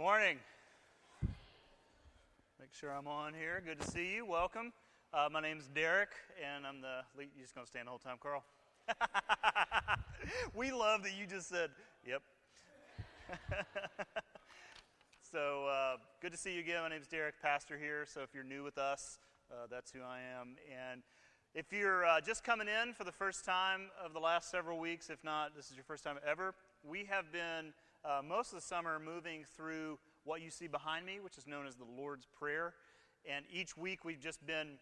Morning. Make sure I'm on here. Good to see you. Welcome. Uh, my name's Derek, and I'm the lead. You're just gonna stand the whole time, Carl? we love that you just said, "Yep." so uh, good to see you again. My name's Derek, pastor here. So if you're new with us, uh, that's who I am. And if you're uh, just coming in for the first time of the last several weeks, if not, this is your first time ever, we have been uh, most of the summer moving through what you see behind me, which is known as the Lord's Prayer. And each week we've just been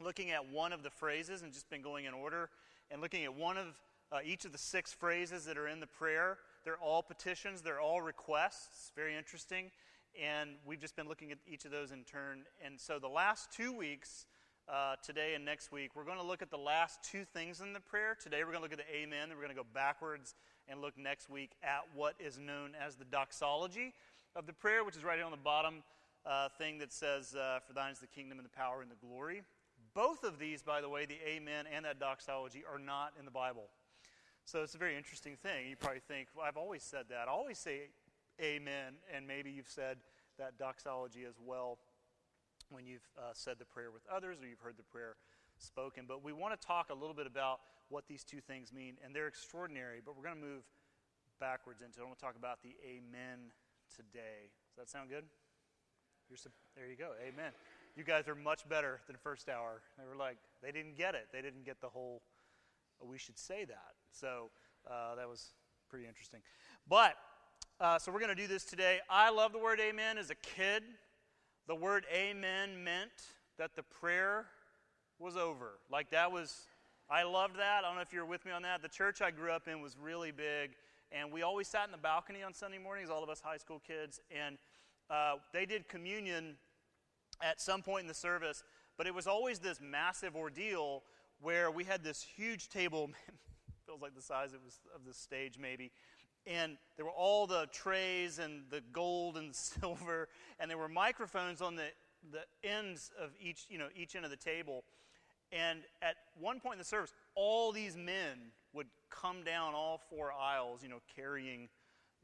looking at one of the phrases and just been going in order and looking at one of uh, each of the six phrases that are in the prayer. They're all petitions, they're all requests. Very interesting. And we've just been looking at each of those in turn. And so the last two weeks, uh, today and next week, we're going to look at the last two things in the prayer. Today we're going to look at the Amen, then we're going to go backwards and look next week at what is known as the doxology of the prayer, which is right here on the bottom uh, thing that says, uh, For thine is the kingdom and the power and the glory. Both of these, by the way, the Amen and that doxology, are not in the Bible. So it's a very interesting thing. You probably think, well, I've always said that. I always say Amen, and maybe you've said that doxology as well when you've uh, said the prayer with others or you've heard the prayer spoken. But we want to talk a little bit about what these two things mean, and they're extraordinary, but we're going to move backwards into it. I want to talk about the Amen today. Does that sound good? there you go. Amen you guys are much better than first hour. They were like, they didn't get it. They didn't get the whole, oh, we should say that. So uh, that was pretty interesting. But, uh, so we're going to do this today. I love the word amen as a kid. The word amen meant that the prayer was over. Like that was, I loved that. I don't know if you're with me on that. The church I grew up in was really big, and we always sat in the balcony on Sunday mornings, all of us high school kids, and uh, they did communion at some point in the service, but it was always this massive ordeal where we had this huge table, feels like the size of, of the stage maybe, and there were all the trays and the gold and silver, and there were microphones on the, the ends of each, you know, each end of the table. And at one point in the service, all these men would come down all four aisles, you know, carrying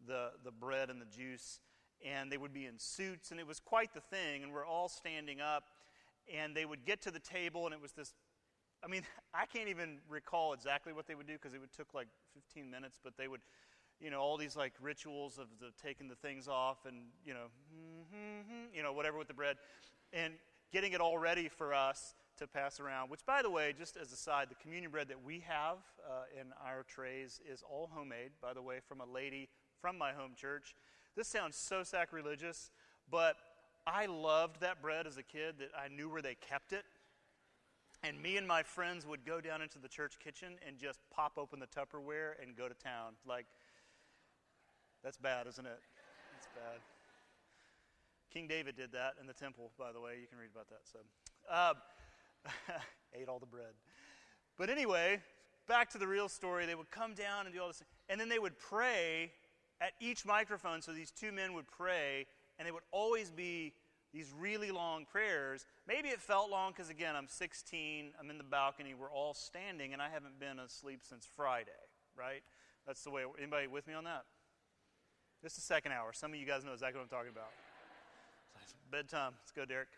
the, the bread and the juice and they would be in suits, and it was quite the thing. And we're all standing up, and they would get to the table, and it was this. I mean, I can't even recall exactly what they would do because it would took like 15 minutes, but they would, you know, all these like rituals of the taking the things off, and you know, mm-hmm, you know, whatever with the bread, and getting it all ready for us to pass around. Which, by the way, just as a side, the communion bread that we have uh, in our trays is all homemade, by the way, from a lady from my home church. This sounds so sacrilegious, but I loved that bread as a kid that I knew where they kept it. And me and my friends would go down into the church kitchen and just pop open the Tupperware and go to town. Like, that's bad, isn't it? That's bad. King David did that in the temple, by the way. You can read about that. So, uh, ate all the bread. But anyway, back to the real story. They would come down and do all this, and then they would pray at each microphone, so these two men would pray, and they would always be these really long prayers. Maybe it felt long because, again, I'm 16, I'm in the balcony, we're all standing, and I haven't been asleep since Friday, right? That's the way. Anybody with me on that? Is the second hour. Some of you guys know exactly what I'm talking about. It's bedtime. Let's go, Derek.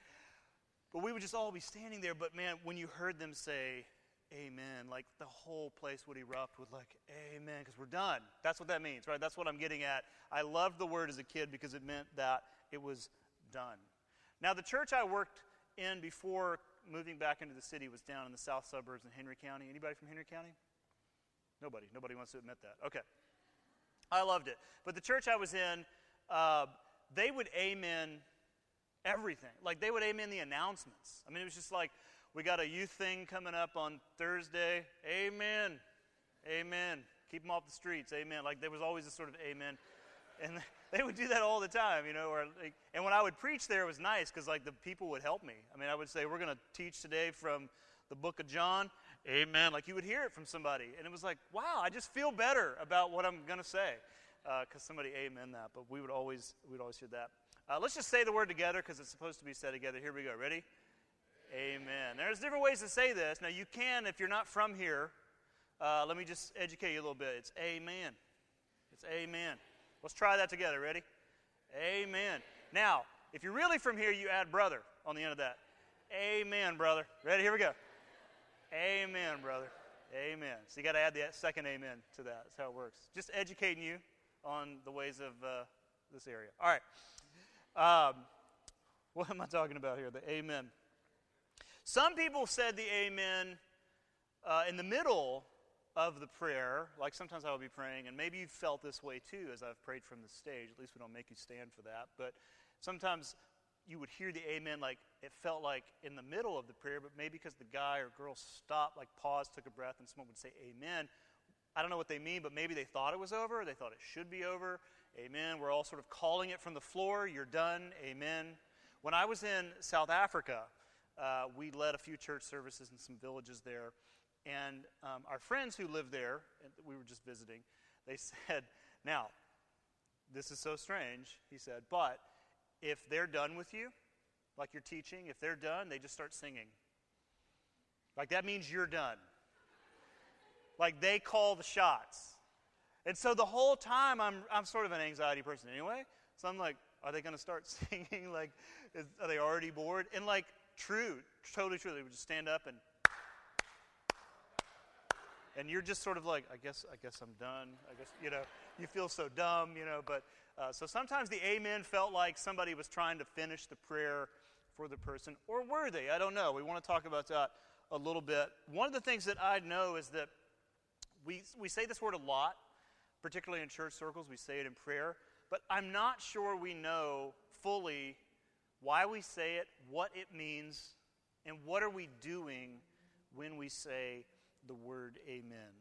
But we would just all be standing there. But man, when you heard them say, amen. Like the whole place would erupt with like amen because we're done. That's what that means, right? That's what I'm getting at. I loved the word as a kid because it meant that it was done. Now the church I worked in before moving back into the city was down in the south suburbs in Henry County. Anybody from Henry County? Nobody. Nobody wants to admit that. Okay. I loved it. But the church I was in, uh, they would amen everything. Like they would amen the announcements. I mean, it was just like we got a youth thing coming up on Thursday. Amen. Amen. Keep them off the streets. Amen. Like there was always a sort of amen. And they would do that all the time, you know. Or like, and when I would preach there, it was nice because like the people would help me. I mean, I would say, "We're going to teach today from the book of John." Amen. Like you would hear it from somebody, and it was like, "Wow, I just feel better about what I'm going to say," because uh, somebody amen that. But we would always we would always hear that. Uh, let's just say the word together because it's supposed to be said together. Here we go. Ready? Amen. There's different ways to say this. Now, you can, if you're not from here, uh, let me just educate you a little bit. It's amen. It's amen. Let's try that together. Ready? Amen. Now, if you're really from here, you add brother on the end of that. Amen, brother. Ready? Here we go. Amen, brother. Amen. So you got to add the second amen to that. That's how it works. Just educating you on the ways of uh, this area. All right. Um, what am I talking about here? The amen. Some people said the amen uh, in the middle of the prayer, like sometimes I will be praying, and maybe you've felt this way too as I've prayed from the stage. At least we don't make you stand for that. But sometimes you would hear the amen like it felt like in the middle of the prayer, but maybe because the guy or girl stopped, like paused, took a breath, and someone would say amen. I don't know what they mean, but maybe they thought it was over. They thought it should be over. Amen. We're all sort of calling it from the floor. You're done. Amen. When I was in South Africa, uh, we led a few church services in some villages there. And um, our friends who lived there, we were just visiting, they said, Now, this is so strange, he said, but if they're done with you, like you're teaching, if they're done, they just start singing. Like that means you're done. Like they call the shots. And so the whole time I'm, I'm sort of an anxiety person anyway. So I'm like, are they going to start singing? like, is, are they already bored? And like, true, totally true. They would just stand up and and you're just sort of like, I guess, I guess I'm done. I guess, you know, you feel so dumb, you know. But uh, so sometimes the amen felt like somebody was trying to finish the prayer for the person, or were they? I don't know. We want to talk about that a little bit. One of the things that I know is that we we say this word a lot, particularly in church circles. We say it in prayer, but I'm not sure we know fully why we say it, what it means, and what are we doing when we say the word amen.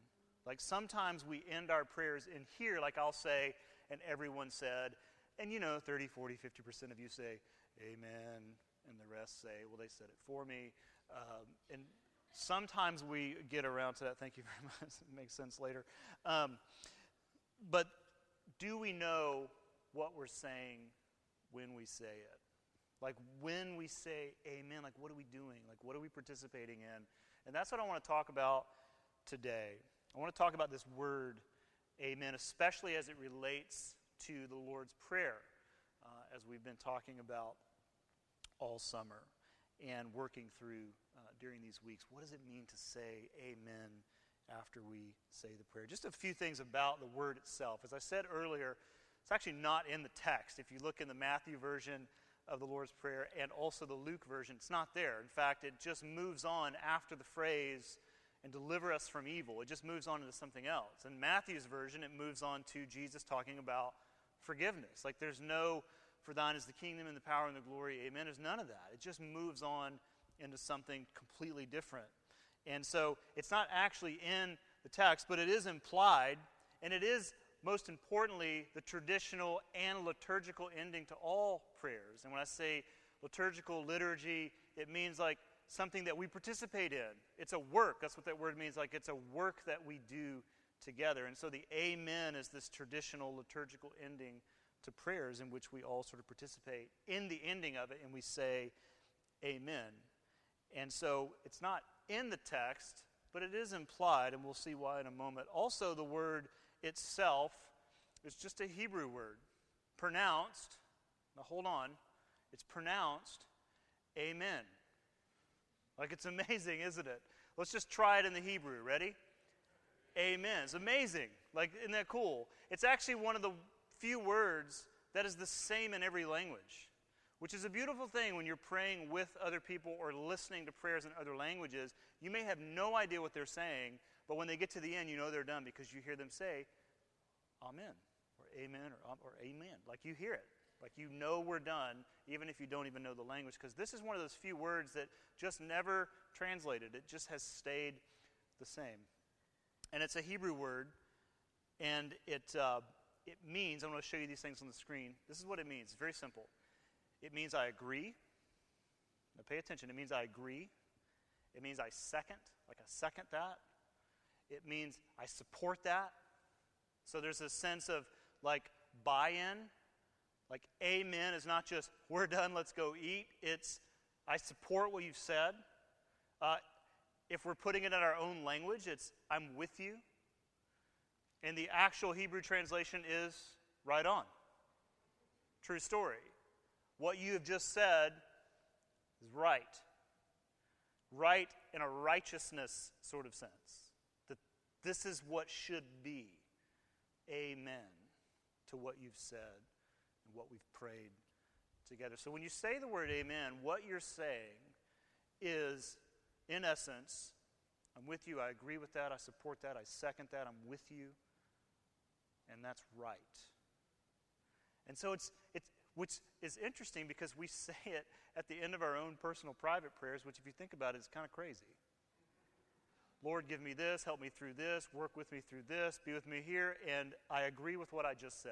Like sometimes we end our prayers in here, like I'll say, and everyone said, and you know, 30, 40, 50% of you say, amen, and the rest say, well, they said it for me. Um, and sometimes we get around to that. Thank you very much. it makes sense later. Um, but do we know what we're saying when we say it? Like when we say amen, like what are we doing? Like what are we participating in? And that's what I want to talk about today. I want to talk about this word, amen, especially as it relates to the Lord's Prayer, uh, as we've been talking about all summer and working through uh, during these weeks. What does it mean to say amen after we say the prayer? Just a few things about the word itself. As I said earlier, it's actually not in the text. If you look in the Matthew version, of the Lord's Prayer and also the Luke version. It's not there. In fact, it just moves on after the phrase, and deliver us from evil. It just moves on into something else. In Matthew's version, it moves on to Jesus talking about forgiveness. Like there's no, for thine is the kingdom and the power and the glory, amen. There's none of that. It just moves on into something completely different. And so it's not actually in the text, but it is implied, and it is most importantly, the traditional and liturgical ending to all prayers. And when I say liturgical liturgy, it means like something that we participate in. It's a work. That's what that word means. Like it's a work that we do together. And so the Amen is this traditional liturgical ending to prayers in which we all sort of participate in the ending of it and we say Amen. And so it's not in the text, but it is implied, and we'll see why in a moment. Also, the word itself is just a Hebrew word, pronounced, now hold on, it's pronounced Amen. Like it's amazing, isn't it? Let's just try it in the Hebrew. Ready? Amen. It's amazing. Like, isn't that cool? It's actually one of the few words that is the same in every language, which is a beautiful thing when you're praying with other people or listening to prayers in other languages. You may have no idea what they're saying, but when they get to the end, you know they're done because you hear them say, Amen, or Amen, or, or Amen. Like you hear it. Like you know we're done, even if you don't even know the language, because this is one of those few words that just never translated. It just has stayed the same. And it's a Hebrew word, and it, uh, it means, I'm going to show you these things on the screen. This is what it means. It's very simple. It means I agree. Now pay attention. It means I agree. It means I second, like I second that. It means I support that. So there's a sense of like buy in like, amen is not just, we're done, let's go eat. It's, I support what you've said. Uh, if we're putting it in our own language, it's, I'm with you. And the actual Hebrew translation is right on. True story. What you have just said is right. Right in a righteousness sort of sense. That this is what should be. Amen to what you've said and what we've prayed together. So when you say the word amen, what you're saying is, in essence, I'm with you, I agree with that, I support that, I second that, I'm with you, and that's right. And so it's, it's which is interesting because we say it at the end of our own personal private prayers, which, if you think about it, is kind of crazy. Lord, give me this, help me through this, work with me through this, be with me here, and I agree with what I just said.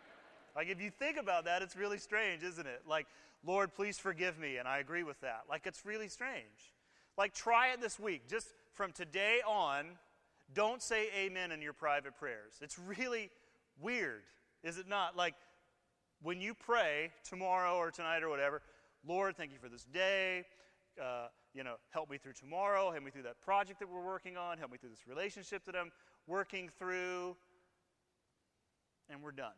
like, if you think about that, it's really strange, isn't it? Like, Lord, please forgive me, and I agree with that. Like, it's really strange. Like, try it this week. Just from today on, don't say amen in your private prayers. It's really weird, is it not? Like, when you pray tomorrow or tonight or whatever, Lord, thank you for this day. Uh, you know, help me through tomorrow. Help me through that project that we're working on. Help me through this relationship that I'm working through. And we're done.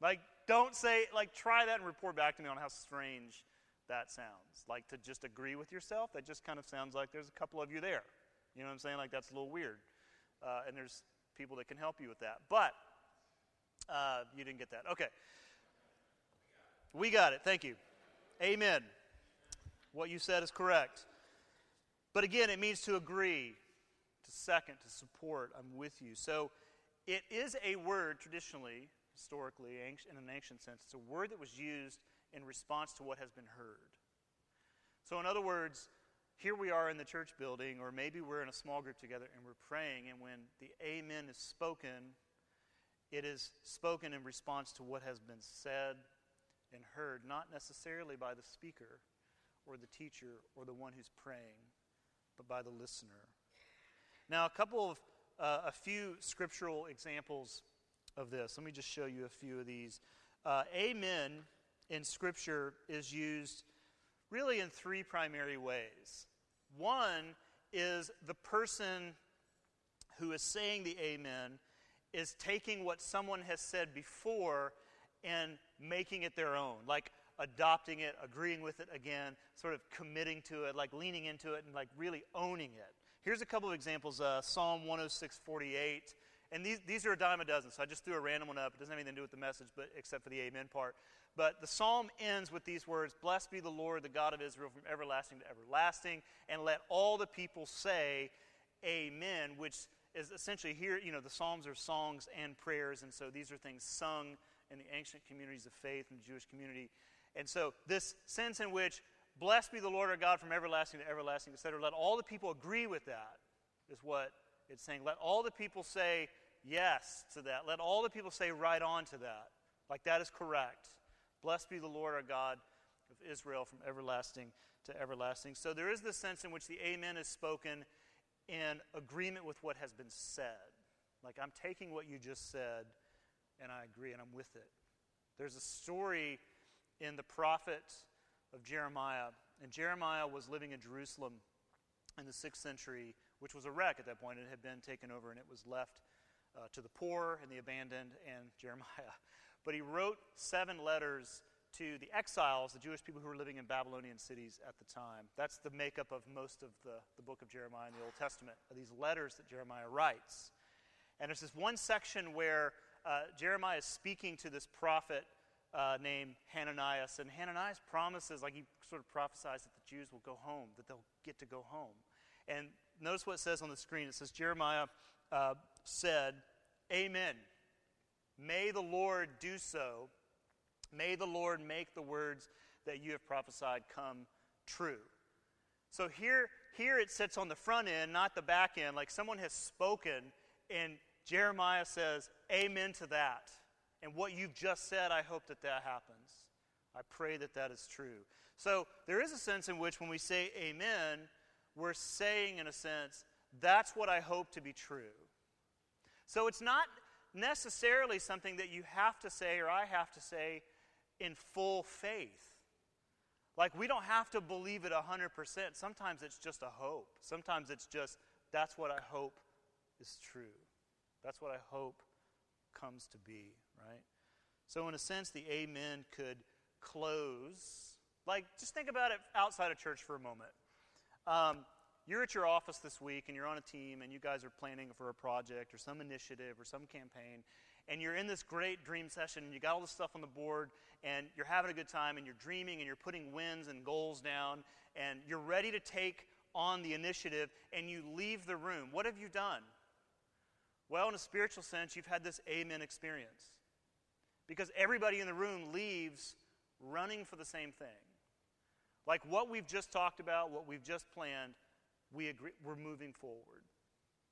Like, don't say, like, try that and report back to me on how strange that sounds. Like, to just agree with yourself, that just kind of sounds like there's a couple of you there. You know what I'm saying? Like, that's a little weird. Uh, and there's people that can help you with that. But uh, you didn't get that. Okay. We got it. Thank you. Amen. What you said is correct. But again, it means to agree, to second, to support. I'm with you. So it is a word traditionally, historically, in an ancient sense. It's a word that was used in response to what has been heard. So, in other words, here we are in the church building, or maybe we're in a small group together and we're praying, and when the amen is spoken, it is spoken in response to what has been said and heard, not necessarily by the speaker or the teacher or the one who's praying, but by the listener. Now, a couple of, uh, a few scriptural examples of this. Let me just show you a few of these. Uh, amen in Scripture is used really in three primary ways. One is the person who is saying the amen is taking what someone has said before and making it their own, like adopting it, agreeing with it again, sort of committing to it, like leaning into it and like really owning it. Here's a couple of examples uh, Psalm 106 48. And these, these are a dime a dozen, so I just threw a random one up. It doesn't have anything to do with the message, but except for the amen part. But the psalm ends with these words Blessed be the Lord, the God of Israel, from everlasting to everlasting. And let all the people say, Amen, which is essentially here, you know, the Psalms are songs and prayers, and so these are things sung in the ancient communities of faith and the Jewish community. And so this sense in which, blessed be the Lord our God from everlasting to everlasting, etc., let all the people agree with that, is what it's saying. Let all the people say yes to that. Let all the people say right on to that. Like that is correct. Blessed be the Lord our God of Israel from everlasting to everlasting. So there is this sense in which the amen is spoken in agreement with what has been said. Like, I'm taking what you just said and I agree and I'm with it. There's a story in the prophet of Jeremiah, and Jeremiah was living in Jerusalem in the 6th century, which was a wreck at that point. It had been taken over and it was left uh, to the poor and the abandoned and Jeremiah. But he wrote seven letters to the exiles, the Jewish people who were living in Babylonian cities at the time. That's the makeup of most of the, the book of Jeremiah in the Old Testament, these letters that Jeremiah writes. And there's this one section where uh, Jeremiah is speaking to this prophet uh, named Hananiah. And Hananiah promises, like he sort of prophesies, that the Jews will go home, that they'll get to go home. And notice what it says on the screen. It says, Jeremiah uh, said, Amen. May the Lord do so May the Lord make the words that you have prophesied come true. So here, here it sits on the front end, not the back end, like someone has spoken, and Jeremiah says, Amen to that. And what you've just said, I hope that that happens. I pray that that is true. So there is a sense in which when we say Amen, we're saying, in a sense, that's what I hope to be true. So it's not necessarily something that you have to say or I have to say in full faith. Like, we don't have to believe it 100%. Sometimes it's just a hope. Sometimes it's just, that's what I hope is true. That's what I hope comes to be, right? So, in a sense, the amen could close. Like, just think about it outside of church for a moment. Um, you're at your office this week and you're on a team and you guys are planning for a project or some initiative or some campaign and you're in this great dream session and you got all this stuff on the board and you're having a good time and you're dreaming and you're putting wins and goals down and you're ready to take on the initiative and you leave the room. What have you done? Well, in a spiritual sense, you've had this amen experience. Because everybody in the room leaves running for the same thing. Like what we've just talked about, what we've just planned, we agree, we're moving forward.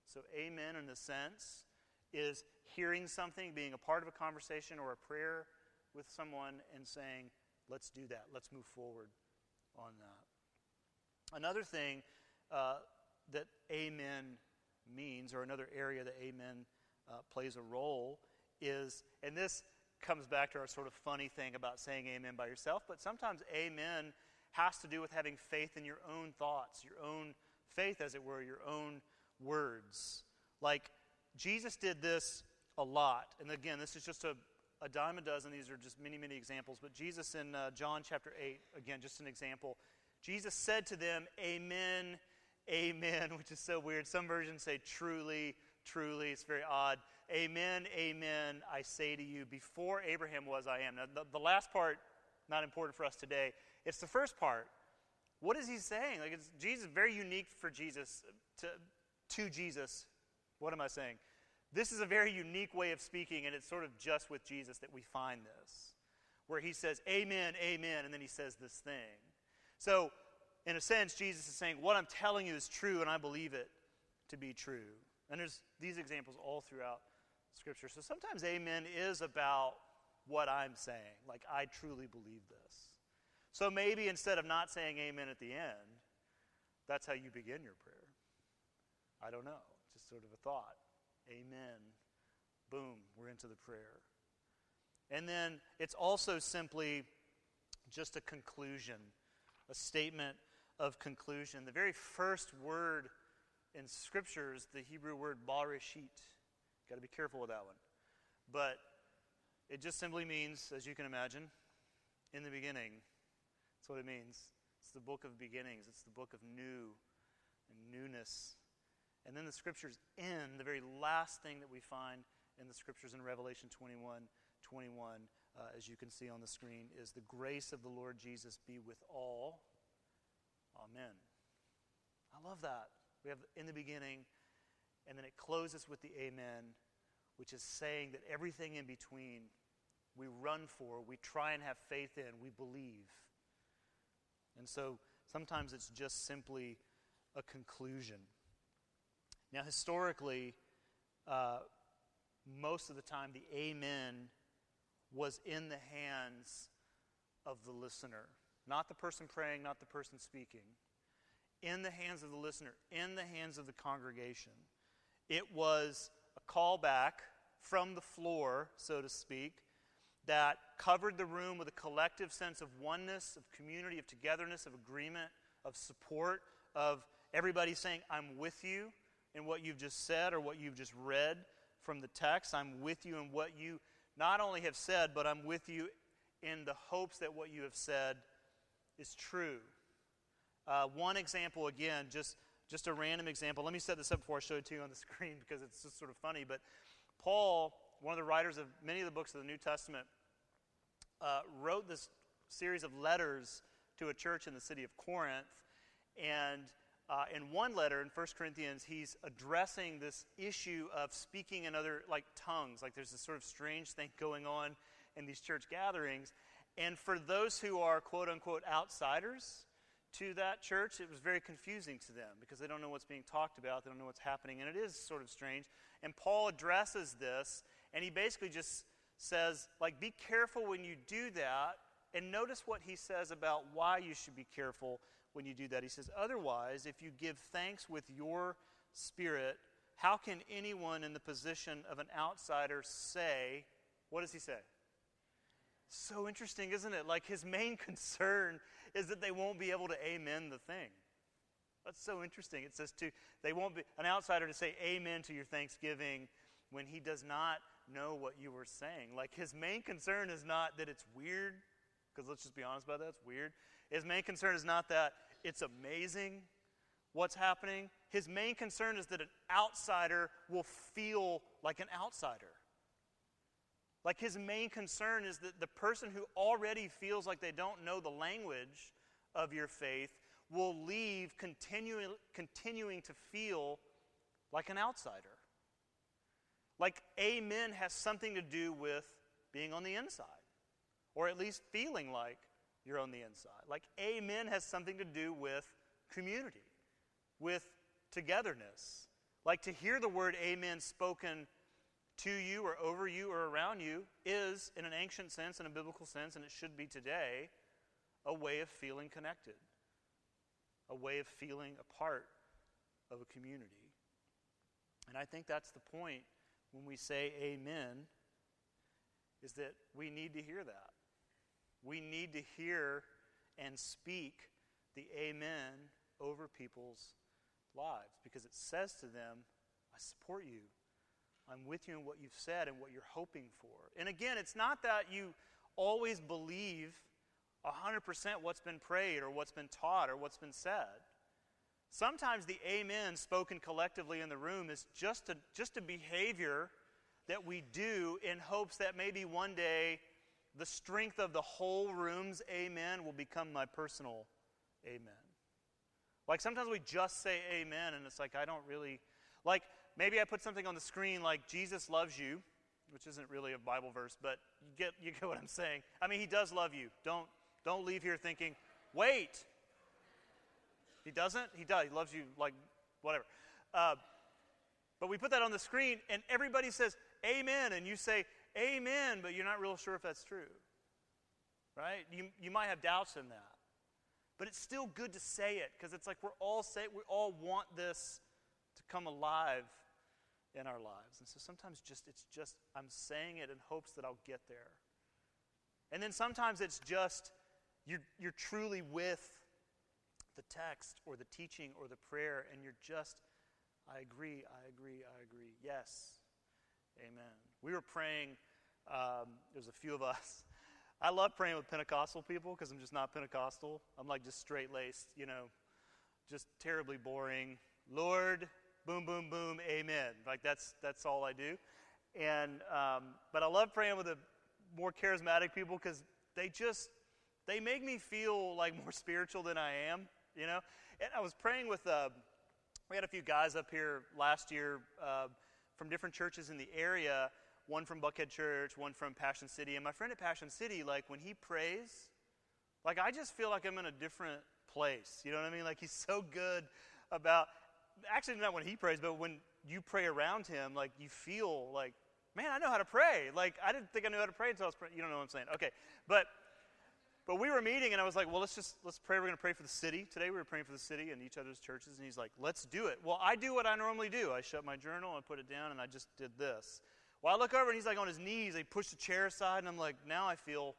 So, amen in a sense is hearing something, being a part of a conversation or a prayer with someone, and saying, let's do that, let's move forward on that. Another thing uh, that amen means, or another area that amen uh, plays a role, is, and this comes back to our sort of funny thing about saying amen by yourself, but sometimes amen has to do with having faith in your own thoughts, your own faith, as it were, your own words. Like Jesus did this a lot. And again, this is just a, a dime a dozen. These are just many, many examples. But Jesus in uh, John chapter 8, again, just an example. Jesus said to them, Amen, Amen, which is so weird. Some versions say truly, truly. It's very odd. Amen, amen, I say to you, before Abraham was, I am. Now, the, the last part, not important for us today. It's the first part. What is he saying? Like, it's Jesus, very unique for Jesus, to, to Jesus. What am I saying? This is a very unique way of speaking, and it's sort of just with Jesus that we find this, where he says, Amen, amen, and then he says this thing. So, in a sense, Jesus is saying, What I'm telling you is true, and I believe it to be true. And there's these examples all throughout Scripture. So sometimes amen is about what I'm saying. Like, I truly believe this. So maybe instead of not saying amen at the end, that's how you begin your prayer. I don't know. Just sort of a thought. Amen. Boom, we're into the prayer. And then it's also simply just a conclusion, a statement of conclusion. The very first word in Scripture is the Hebrew word barishit. Got to be careful with that one. But it just simply means, as you can imagine, in the beginning. That's what it means. It's the book of beginnings, it's the book of new and newness. And then the scriptures end, the very last thing that we find in the scriptures in Revelation 21 21, uh, as you can see on the screen, is the grace of the Lord Jesus be with all. Amen. I love that. We have in the beginning, and then it closes with the amen, which is saying that everything in between we run for, we try and have faith in, we believe. And so sometimes it's just simply a conclusion. Now, historically, uh, most of the time, the amen was in the hands of the listener, not the person praying, not the person speaking. In the hands of the listener, in the hands of the congregation. It was a callback from the floor, so to speak, that covered the room with a collective sense of oneness, of community, of togetherness, of agreement, of support, of everybody saying, I'm with you in what you've just said or what you've just read from the text. I'm with you in what you not only have said, but I'm with you in the hopes that what you have said is true. Uh, one example, again, just just a random example. Let me set this up before I show it to you on the screen because it's just sort of funny. But Paul, one of the writers of many of the books of the New Testament, uh, wrote this series of letters to a church in the city of Corinth. And uh, in one letter, in 1 Corinthians, he's addressing this issue of speaking in other, like tongues. Like there's this sort of strange thing going on in these church gatherings. And for those who are quote unquote outsiders, to that church, it was very confusing to them because they don't know what's being talked about, they don't know what's happening, and it is sort of strange. And Paul addresses this, and he basically just says, like, be careful when you do that, and notice what he says about why you should be careful when you do that. He says, otherwise, if you give thanks with your spirit, how can anyone in the position of an outsider say, what does he say? So interesting, isn't it? Like his main concern is that they won't be able to amen the thing. That's so interesting. It says to they won't be an outsider to say amen to your thanksgiving when he does not know what you were saying. Like his main concern is not that it's weird, because let's just be honest about that, it's weird. His main concern is not that it's amazing what's happening. His main concern is that an outsider will feel like an outsider. Like his main concern is that the person who already feels like they don't know the language of your faith will leave continuing, continuing to feel like an outsider. Like amen has something to do with being on the inside, or at least feeling like you're on the inside. Like amen has something to do with community, with togetherness. Like to hear the word amen spoken to you or over you or around you is, in an ancient sense, in a biblical sense, and it should be today, a way of feeling connected, a way of feeling a part of a community. And I think that's the point when we say amen, is that we need to hear that. We need to hear and speak the amen over people's lives because it says to them, I support you. I'm with you in what you've said and what you're hoping for. And again, it's not that you always believe 100% what's been prayed or what's been taught or what's been said. Sometimes the amen spoken collectively in the room is just a, just a behavior that we do in hopes that maybe one day the strength of the whole room's amen will become my personal amen. Like sometimes we just say amen and it's like I don't really like maybe I put something on the screen like Jesus loves you, which isn't really a Bible verse, but you get you get what I'm saying. I mean he does love you. Don't don't leave here thinking, "Wait, he doesn't? He does. He loves you like whatever. Uh, but we put that on the screen, and everybody says, Amen. And you say, Amen, but you're not real sure if that's true. Right? You, you might have doubts in that. But it's still good to say it because it's like we're all say we all want this to come alive in our lives. And so sometimes just it's just I'm saying it in hopes that I'll get there. And then sometimes it's just you're, you're truly with the text or the teaching or the prayer, and you're just, I agree, I agree, I agree. Yes. Amen. We were praying, um, there's a few of us. I love praying with Pentecostal people because I'm just not Pentecostal. I'm like just straight laced, you know, just terribly boring. Lord, boom, boom, boom, amen. Like that's that's all I do. And um, but I love praying with the more charismatic people because they just they make me feel like more spiritual than I am you know? And I was praying with, uh, we had a few guys up here last year uh, from different churches in the area, one from Buckhead Church, one from Passion City. And my friend at Passion City, like when he prays, like I just feel like I'm in a different place. You know what I mean? Like he's so good about, actually not when he prays, but when you pray around him, like you feel like, man, I know how to pray. Like I didn't think I knew how to pray until I was praying. You don't know what I'm saying. Okay. But but we were meeting, and I was like, well, let's just let's pray. We're going to pray for the city today. We were praying for the city and each other's churches, and he's like, let's do it. Well, I do what I normally do. I shut my journal, I put it down, and I just did this. Well, I look over, and he's like on his knees. He pushed the chair aside, and I'm like, now I feel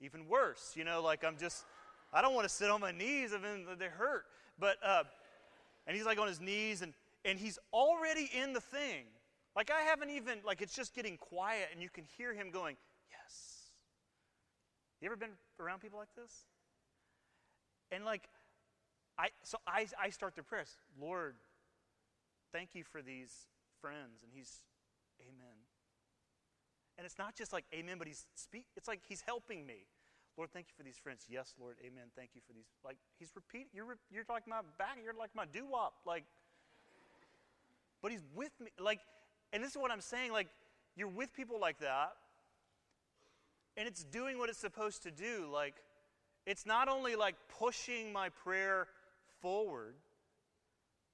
even worse. You know, like I'm just, I don't want to sit on my knees. I mean, they hurt. But, uh, and he's like on his knees, and and he's already in the thing. Like I haven't even like it's just getting quiet, and you can hear him going, yes. you ever been around people like this? And like, I so I I start the prayers. Lord, thank you for these friends, and he's. And it's not just like Amen, but he's speak. It's like he's helping me. Lord, thank you for these friends. Yes, Lord, Amen. Thank you for these. Like he's repeating. You're you're like my back. You're like my doo wop. Like, but he's with me. Like, and this is what I'm saying. Like, you're with people like that and it's doing what it's supposed to do. Like, it's not only like pushing my prayer forward,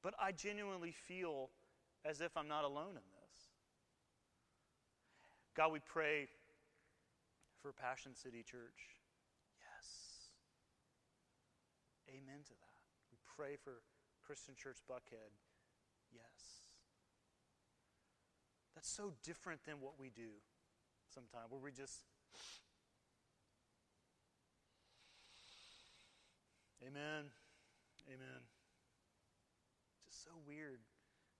but I genuinely feel as if I'm not alone in this. God, we pray for Passion City Church. Yes. Amen to that. We pray for Christian Church Buckhead. Yes. That's so different than what we do sometimes, where we just Amen. Amen. Just so weird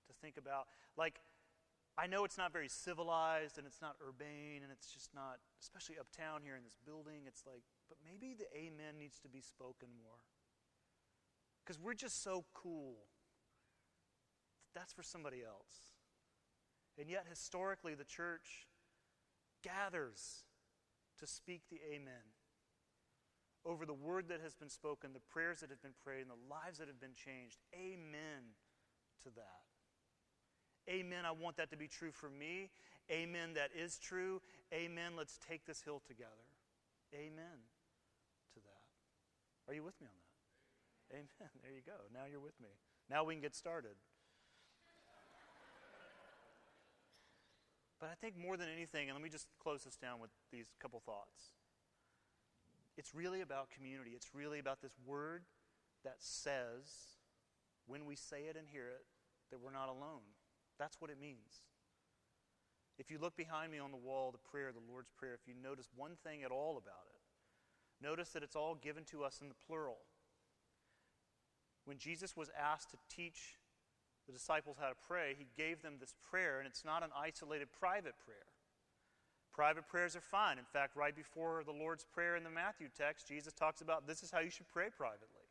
to think about. Like, I know it's not very civilized and it's not urbane and it's just not, especially uptown here in this building, it's like, but maybe the amen needs to be spoken more. Because we're just so cool. That's for somebody else. And yet, historically, the church gathers to speak the amen over the word that has been spoken, the prayers that have been prayed, and the lives that have been changed. Amen to that. Amen. I want that to be true for me. Amen. That is true. Amen. Let's take this hill together. Amen to that. Are you with me on that? Amen. There you go. Now you're with me. Now we can get started. But I think more than anything, and let me just close this down with these couple thoughts. It's really about community. It's really about this word that says, when we say it and hear it, that we're not alone. That's what it means. If you look behind me on the wall, the prayer, the Lord's Prayer, if you notice one thing at all about it, notice that it's all given to us in the plural. When Jesus was asked to teach the disciples how to pray, he gave them this prayer, and it's not an isolated private prayer. Private prayers are fine. In fact, right before the Lord's Prayer in the Matthew text, Jesus talks about this is how you should pray privately.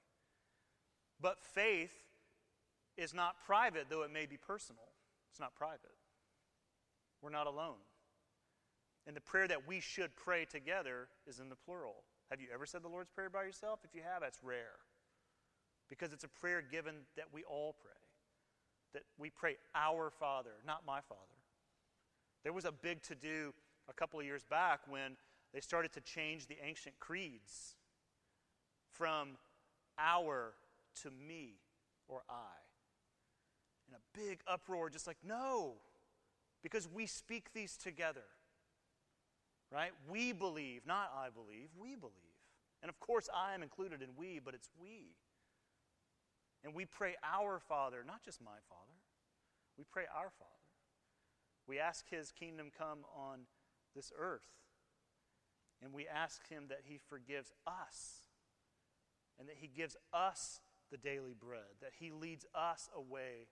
But faith is not private, though it may be personal. It's not private. We're not alone. And the prayer that we should pray together is in the plural. Have you ever said the Lord's Prayer by yourself? If you have, that's rare. Because it's a prayer given that we all pray. That we pray, Our Father, not my Father. There was a big to do a couple of years back when they started to change the ancient creeds from our to me or I in a big uproar, just like, no, because we speak these together. Right? We believe, not I believe, we believe. And of course, I am included in we, but it's we. And we pray our Father, not just my Father. We pray our Father. We ask His kingdom come on this earth. And we ask Him that He forgives us and that He gives us the daily bread, that He leads us away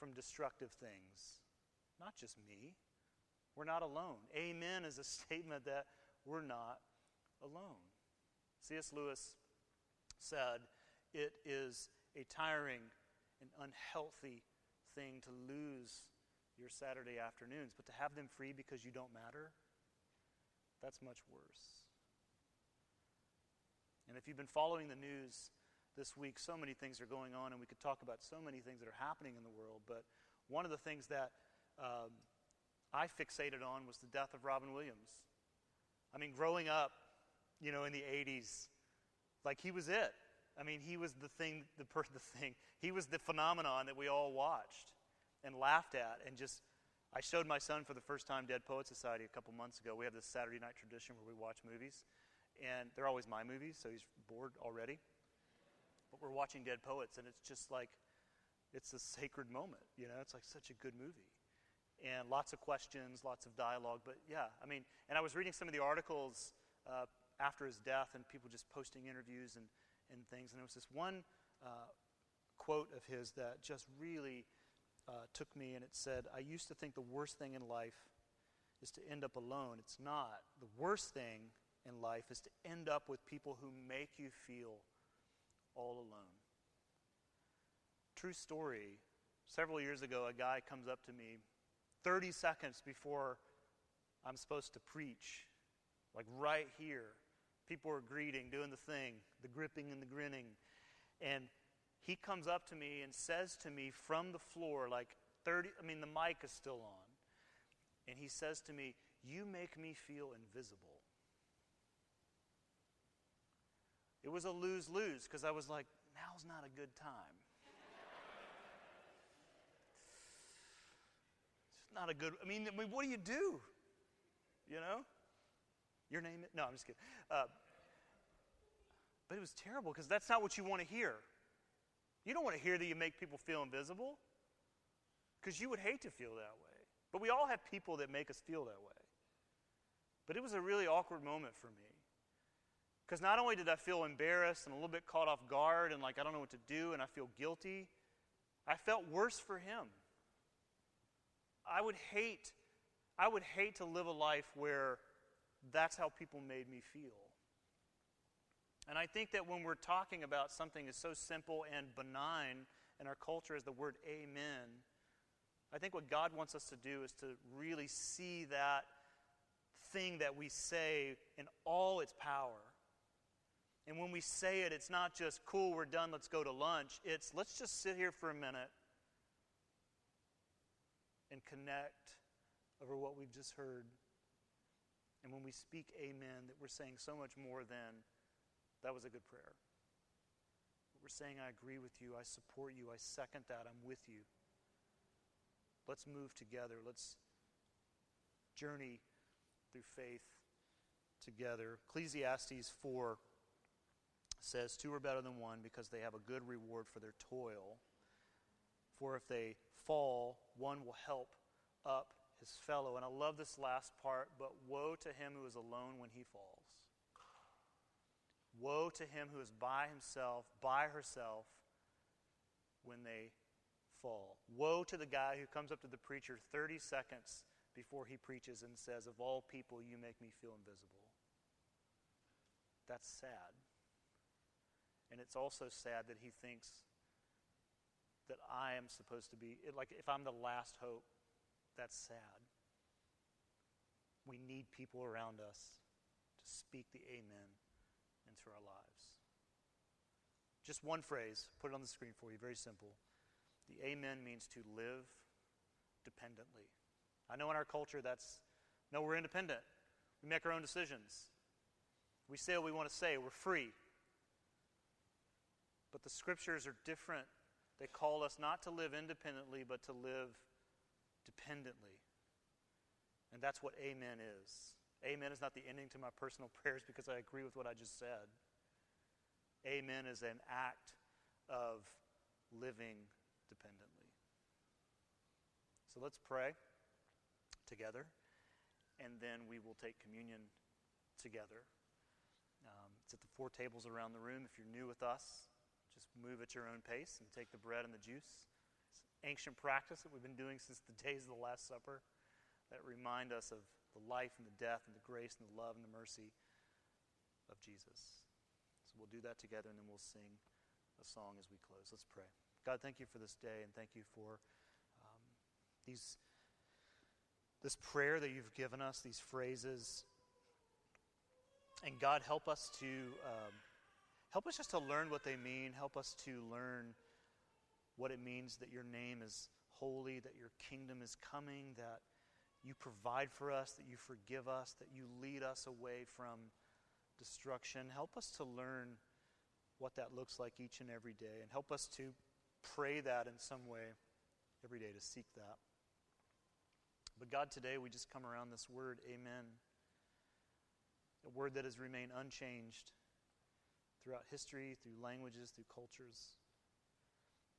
from destructive things. Not just me. We're not alone. Amen is a statement that we're not alone. C.S. Lewis said, It is a tiring and unhealthy thing to lose your Saturday afternoons, but to have them free because you don't matter, that's much worse. And if you've been following the news, this week, so many things are going on, and we could talk about so many things that are happening in the world. But one of the things that um, I fixated on was the death of Robin Williams. I mean, growing up, you know, in the 80s, like he was it. I mean, he was the thing, the, per- the thing. He was the phenomenon that we all watched and laughed at and just I showed my son for the first time Dead Poet Society a couple months ago. We have this Saturday night tradition where we watch movies, and they're always my movies, so he's bored already but we're watching Dead Poets, and it's just like, it's a sacred moment. You know, it's like such a good movie. And lots of questions, lots of dialogue. But yeah, I mean, and I was reading some of the articles uh, after his death, and people just posting interviews and, and things. And there was this one uh, quote of his that just really uh, took me, and it said, I used to think the worst thing in life is to end up alone. It's not. The worst thing in life is to end up with people who make you feel all alone. True story. Several years ago, a guy comes up to me 30 seconds before I'm supposed to preach, like right here. People are greeting, doing the thing, the gripping and the grinning. And he comes up to me and says to me from the floor, like 30, I mean, the mic is still on. And he says to me, You make me feel invisible. It was a lose lose because I was like, now's not a good time. it's not a good, I mean, I mean, what do you do? You know? Your name? No, I'm just kidding. Uh, but it was terrible because that's not what you want to hear. You don't want to hear that you make people feel invisible because you would hate to feel that way. But we all have people that make us feel that way. But it was a really awkward moment for me. Because not only did I feel embarrassed and a little bit caught off guard and like I don't know what to do and I feel guilty, I felt worse for him. I would hate, I would hate to live a life where that's how people made me feel. And I think that when we're talking about something that's so simple and benign in our culture as the word amen, I think what God wants us to do is to really see that thing that we say in all its power. And when we say it, it's not just, cool, we're done, let's go to lunch. It's, let's just sit here for a minute and connect over what we've just heard. And when we speak amen, that we're saying so much more than, that was a good prayer. We're saying, I agree with you, I support you, I second that, I'm with you. Let's move together. Let's journey through faith together. Ecclesiastes 4 says, Two are better than one because they have a good reward for their toil. For if they fall, one will help up his fellow. And I love this last part, but woe to him who is alone when he falls. Woe to him who is by himself, by herself, when they fall. Woe to the guy who comes up to the preacher 30 seconds before he preaches and says, Of all people, you make me feel invisible. That's sad. And it's also sad that he thinks that I am supposed to be, like, if I'm the last hope, that's sad. We need people around us to speak the amen into our lives. Just one phrase, put it on the screen for you, very simple. The amen means to live dependently. I know in our culture that's, no, we're independent. We make our own decisions. We say what we want to say. We're free. But the scriptures are different. They call us not to live independently, but to live dependently. And that's what amen is. Amen is not the ending to my personal prayers because I agree with what I just said. Amen is an act of living dependently. So let's pray together, and then we will take communion together. Um, it's at the four tables around the room. If you're new with us, just move at your own pace and take the bread and the juice. It's ancient practice that we've been doing since the days of the Last Supper that remind us of the life and the death and the grace and the love and the mercy of Jesus. So we'll do that together and then we'll sing a song as we close. Let's pray. God, thank you for this day and thank you for um, these this prayer that you've given us, these phrases. And God, help us to um, help us just to learn what they mean. Help us to learn what it means that your name is holy, that your kingdom is coming, that you provide for us, that you forgive us, that you lead us away from destruction. Help us to learn what that looks like each and every day, and help us to pray that in some way every day, to seek that. But God, today we just come around this word, Amen. A word that has remained unchanged throughout history, through languages, through cultures.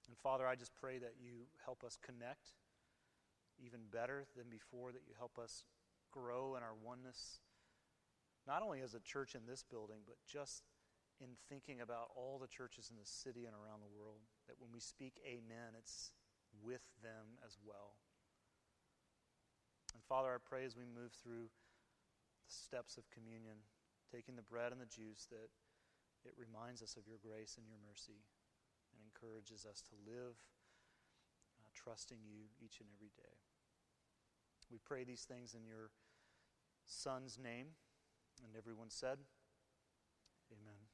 And Father, I just pray that you help us connect even better than before, that you help us grow in our oneness, not only as a church in this building, but just in thinking about all the churches in the city and around the world, that when we speak amen, it's with them as well. And Father, I pray as we move through the steps of communion, taking the bread and the juice, that it reminds us of your grace and your mercy and encourages us to live uh, trusting you each and every day. We pray these things in your Son's name. And everyone said, Amen.